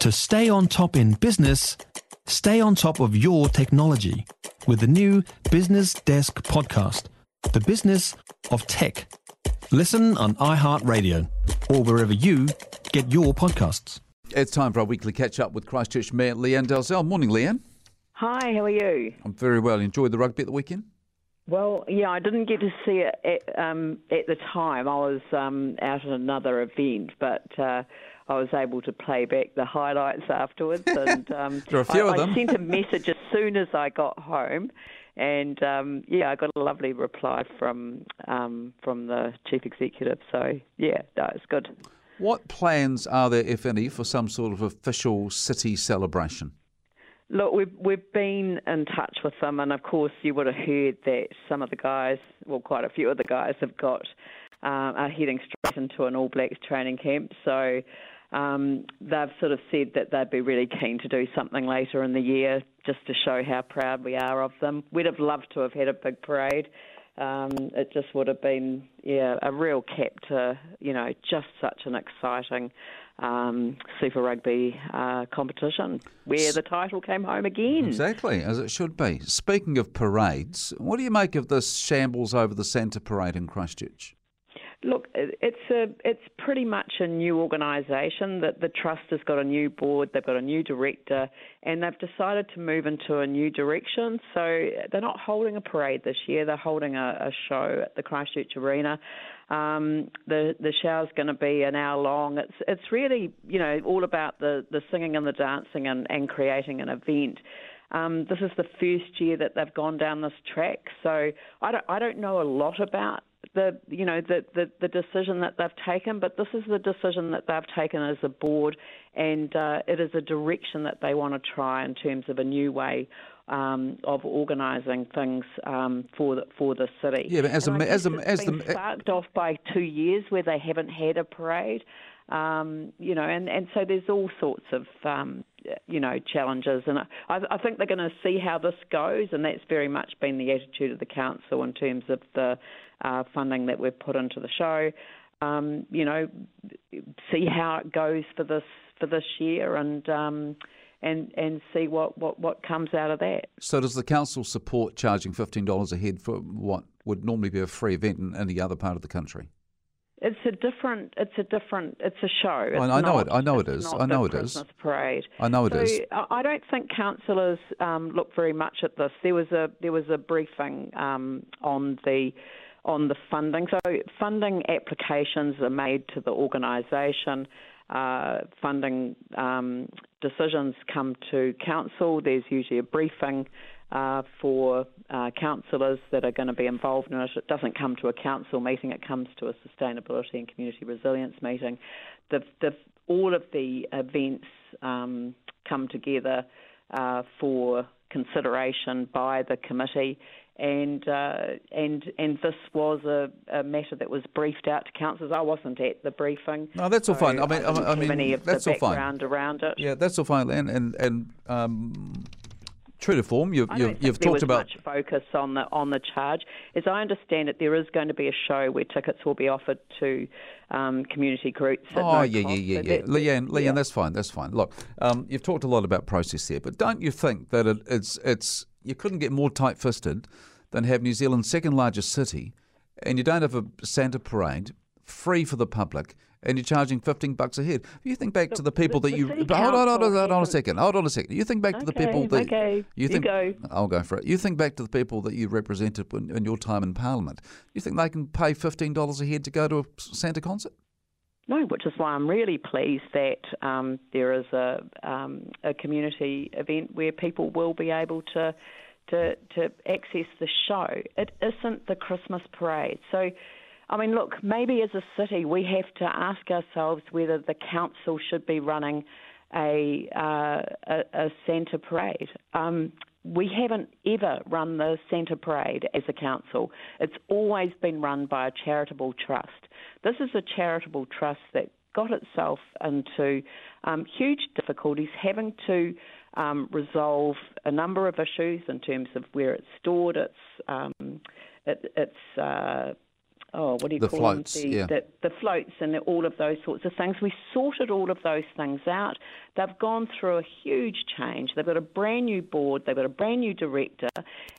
To stay on top in business, stay on top of your technology with the new Business Desk podcast, The Business of Tech. Listen on iHeartRadio or wherever you get your podcasts. It's time for our weekly catch up with Christchurch Mayor Lianne Dalziel. Morning, Lianne. Hi, how are you? I'm very well. Enjoyed the rugby at the weekend? Well, yeah, I didn't get to see it at, um, at the time. I was um, out at another event, but uh, I was able to play back the highlights afterwards. And um, there are a few I, of them. I sent a message as soon as I got home, and um, yeah, I got a lovely reply from um, from the chief executive. So yeah, no, was good. What plans are there, if any, for some sort of official city celebration? Look, we've we've been in touch with them, and of course, you would have heard that some of the guys, well, quite a few of the guys, have got um, are heading straight into an All Blacks training camp. So um, they've sort of said that they'd be really keen to do something later in the year, just to show how proud we are of them. We'd have loved to have had a big parade. Um, it just would have been, yeah, a real cap to, you know, just such an exciting um, Super Rugby uh, competition where the title came home again. Exactly, as it should be. Speaking of parades, what do you make of this shambles over the Santa Parade in Christchurch? Look, it's a it's pretty much a new organisation. That the trust has got a new board, they've got a new director, and they've decided to move into a new direction. So they're not holding a parade this year; they're holding a, a show at the Christchurch Arena. Um, the the show's going to be an hour long. It's it's really you know all about the the singing and the dancing and, and creating an event. Um, this is the first year that they've gone down this track, so I don't I don't know a lot about the you know the, the the decision that they've taken, but this is the decision that they've taken as a board, and uh, it is a direction that they want to try in terms of a new way um, of organising things um, for the, for the city. Yeah, but as and a as a as been the sparked off by two years where they haven't had a parade. Um, you know, and, and so there's all sorts of um, you know challenges, and I, I think they're going to see how this goes, and that's very much been the attitude of the council in terms of the uh, funding that we've put into the show. Um, you know, see how it goes for this for this year, and um, and and see what, what, what comes out of that. So, does the council support charging fifteen dollars a head for what would normally be a free event in any other part of the country? It's a different. It's a different. It's a show. It's I, I know not, it. I know it is. I know it is. Parade. I know it so is. I don't think councillors um, look very much at this. There was a there was a briefing um, on the on the funding. So funding applications are made to the organisation. Uh, funding um, decisions come to council. There's usually a briefing uh, for uh, councillors that are going to be involved in it. It doesn't come to a council meeting, it comes to a sustainability and community resilience meeting. The, the, all of the events um, come together uh, for consideration by the committee. And uh, and and this was a, a, matter that was briefed out to councillors. I wasn't at the briefing. No, that's all so fine. I mean, I, I mean, any of that's the all fine. background around it. Yeah, that's all fine. And and and um, true to form, you've, I you've, don't you've think there talked about. much focus on the on the charge. As I understand it, there is going to be a show where tickets will be offered to um, community groups. At Oh no yeah, cost. yeah, yeah, So yeah. that- Lianne, Lianne, yeah. that's fine. That's fine. Look, um, you've talked a lot about process here, but don't you think that it, it's it's you couldn't get more tight-fisted than have New Zealand's second largest city, and you don't have a Santa parade free for the public, and you're charging 15 bucks a head. You think back to the people the- that you hold on, hold on, hold on a second. Hold on a second. You think back to the people that okay, you you think go. I'll go for it. You think back to the people that you represented in, in your time in Parliament. You think they can pay $15 a head to go to a Santa concert? No, which is why I'm really pleased that um, there is a, um, a community event where people will be able to, to to access the show. It isn't the Christmas parade, so. I mean, look, maybe as a city we have to ask ourselves whether the council should be running a uh, a, a Santa parade. Um, we haven't ever run the Santa parade as a council. It's always been run by a charitable trust. This is a charitable trust that got itself into um, huge difficulties, having to um, resolve a number of issues in terms of where it's stored, its um, it, its uh, oh, what do you the call floats, them? The, yeah. the, the floats and the, all of those sorts of things. We sorted all of those things out. They've gone through a huge change. They've got a brand new board. They've got a brand new director,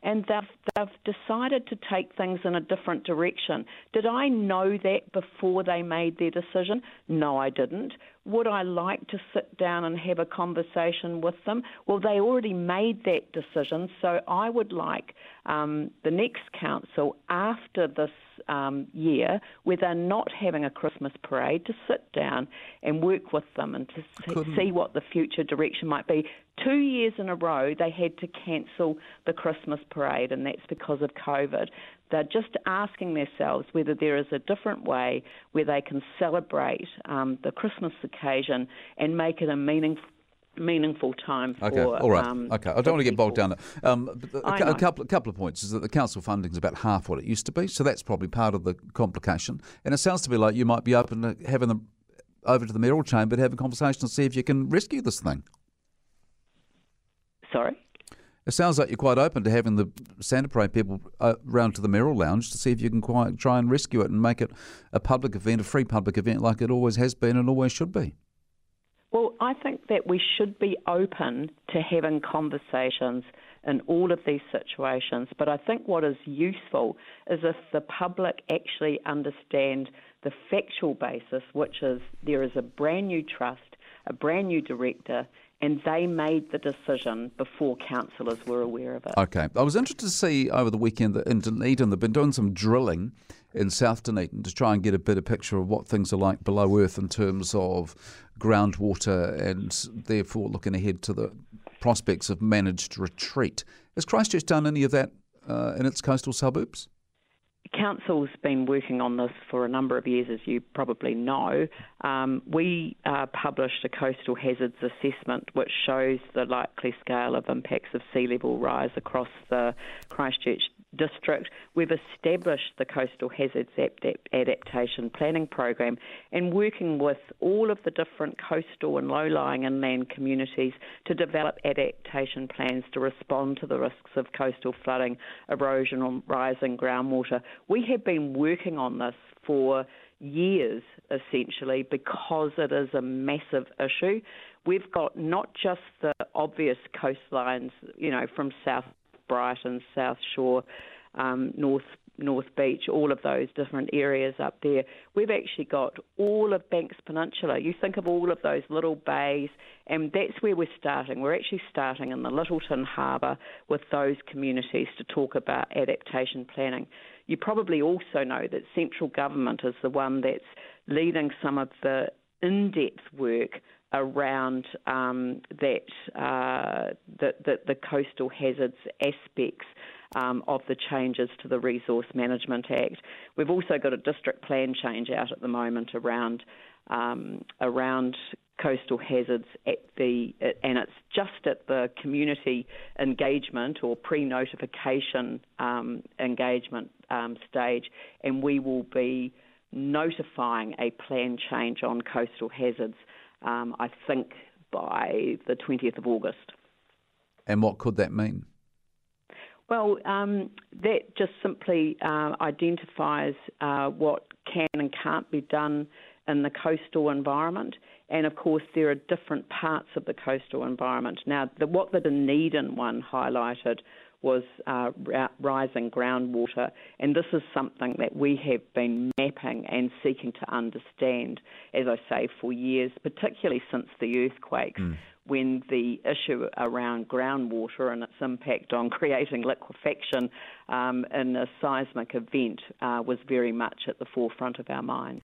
and they've they've decided to take things in a different direction. Did I know that before they made their decision? No, I didn't. Would I like to sit down and have a conversation with them? Well, they already made that decision, so I would like um, the next council after this um, year, where they're not having a Christmas parade, to sit down and work with them and to see, see what the future direction might be. Two years in a row, they had to cancel the Christmas parade, and that's because of COVID. They're just asking themselves whether there is a different way where they can celebrate um, the Christmas occasion and make it a meaningful meaningful time for. Okay, all right. Um, okay, I don't want to get bogged down. Um, a, a couple, a couple of points is that the council funding is about half what it used to be, so that's probably part of the complication. And it sounds to me like you might be open to having them over to the mayoral chamber to have a conversation and see if you can rescue this thing. Sorry. It sounds like you're quite open to having the Santa Parade people uh, round to the Mayoral Lounge to see if you can quite try and rescue it and make it a public event, a free public event, like it always has been and always should be. Well, I think that we should be open to having conversations in all of these situations, but I think what is useful is if the public actually understand the factual basis, which is there is a brand new trust, a brand new director, and they made the decision before councillors were aware of it. Okay. I was interested to see over the weekend that in Dunedin they've been doing some drilling in South Dunedin to try and get a better picture of what things are like below earth in terms of groundwater and therefore looking ahead to the prospects of managed retreat. Has Christchurch done any of that uh, in its coastal suburbs? Council's been working on this for a number of years, as you probably know. Um, we uh, published a coastal hazards assessment which shows the likely scale of impacts of sea level rise across the Christchurch district. We've established the Coastal Hazards Adaptation Planning Program and working with all of the different coastal and low lying inland communities to develop adaptation plans to respond to the risks of coastal flooding, erosion, and rising groundwater. We have been working on this for years essentially because it is a massive issue. We've got not just the obvious coastlines, you know, from South Brighton, South Shore, um, North North Beach, all of those different areas up there. We've actually got all of Banks Peninsula. You think of all of those little bays, and that's where we're starting. We're actually starting in the Lyttelton Harbour with those communities to talk about adaptation planning. You probably also know that central government is the one that's leading some of the in depth work around um, that uh, the, the, the, coastal hazards aspects um, of the changes to the Resource Management Act. We've also got a district plan change out at the moment around um, around coastal hazards at the and it's just at the community engagement or pre-notification um, engagement um, stage, and we will be notifying a plan change on coastal hazards um, I think, by the 20th of August. And what could that mean? Well, um, that just simply uh, identifies uh, what can and can't be done in the coastal environment. And of course, there are different parts of the coastal environment. Now, the, what the Dunedin one highlighted was uh, rising groundwater, and this is something that we have been mapping and seeking to understand, as I say, for years, particularly since the earthquakes. Mm. When the issue around groundwater and its impact on creating liquefaction um, in a seismic event uh, was very much at the forefront of our minds.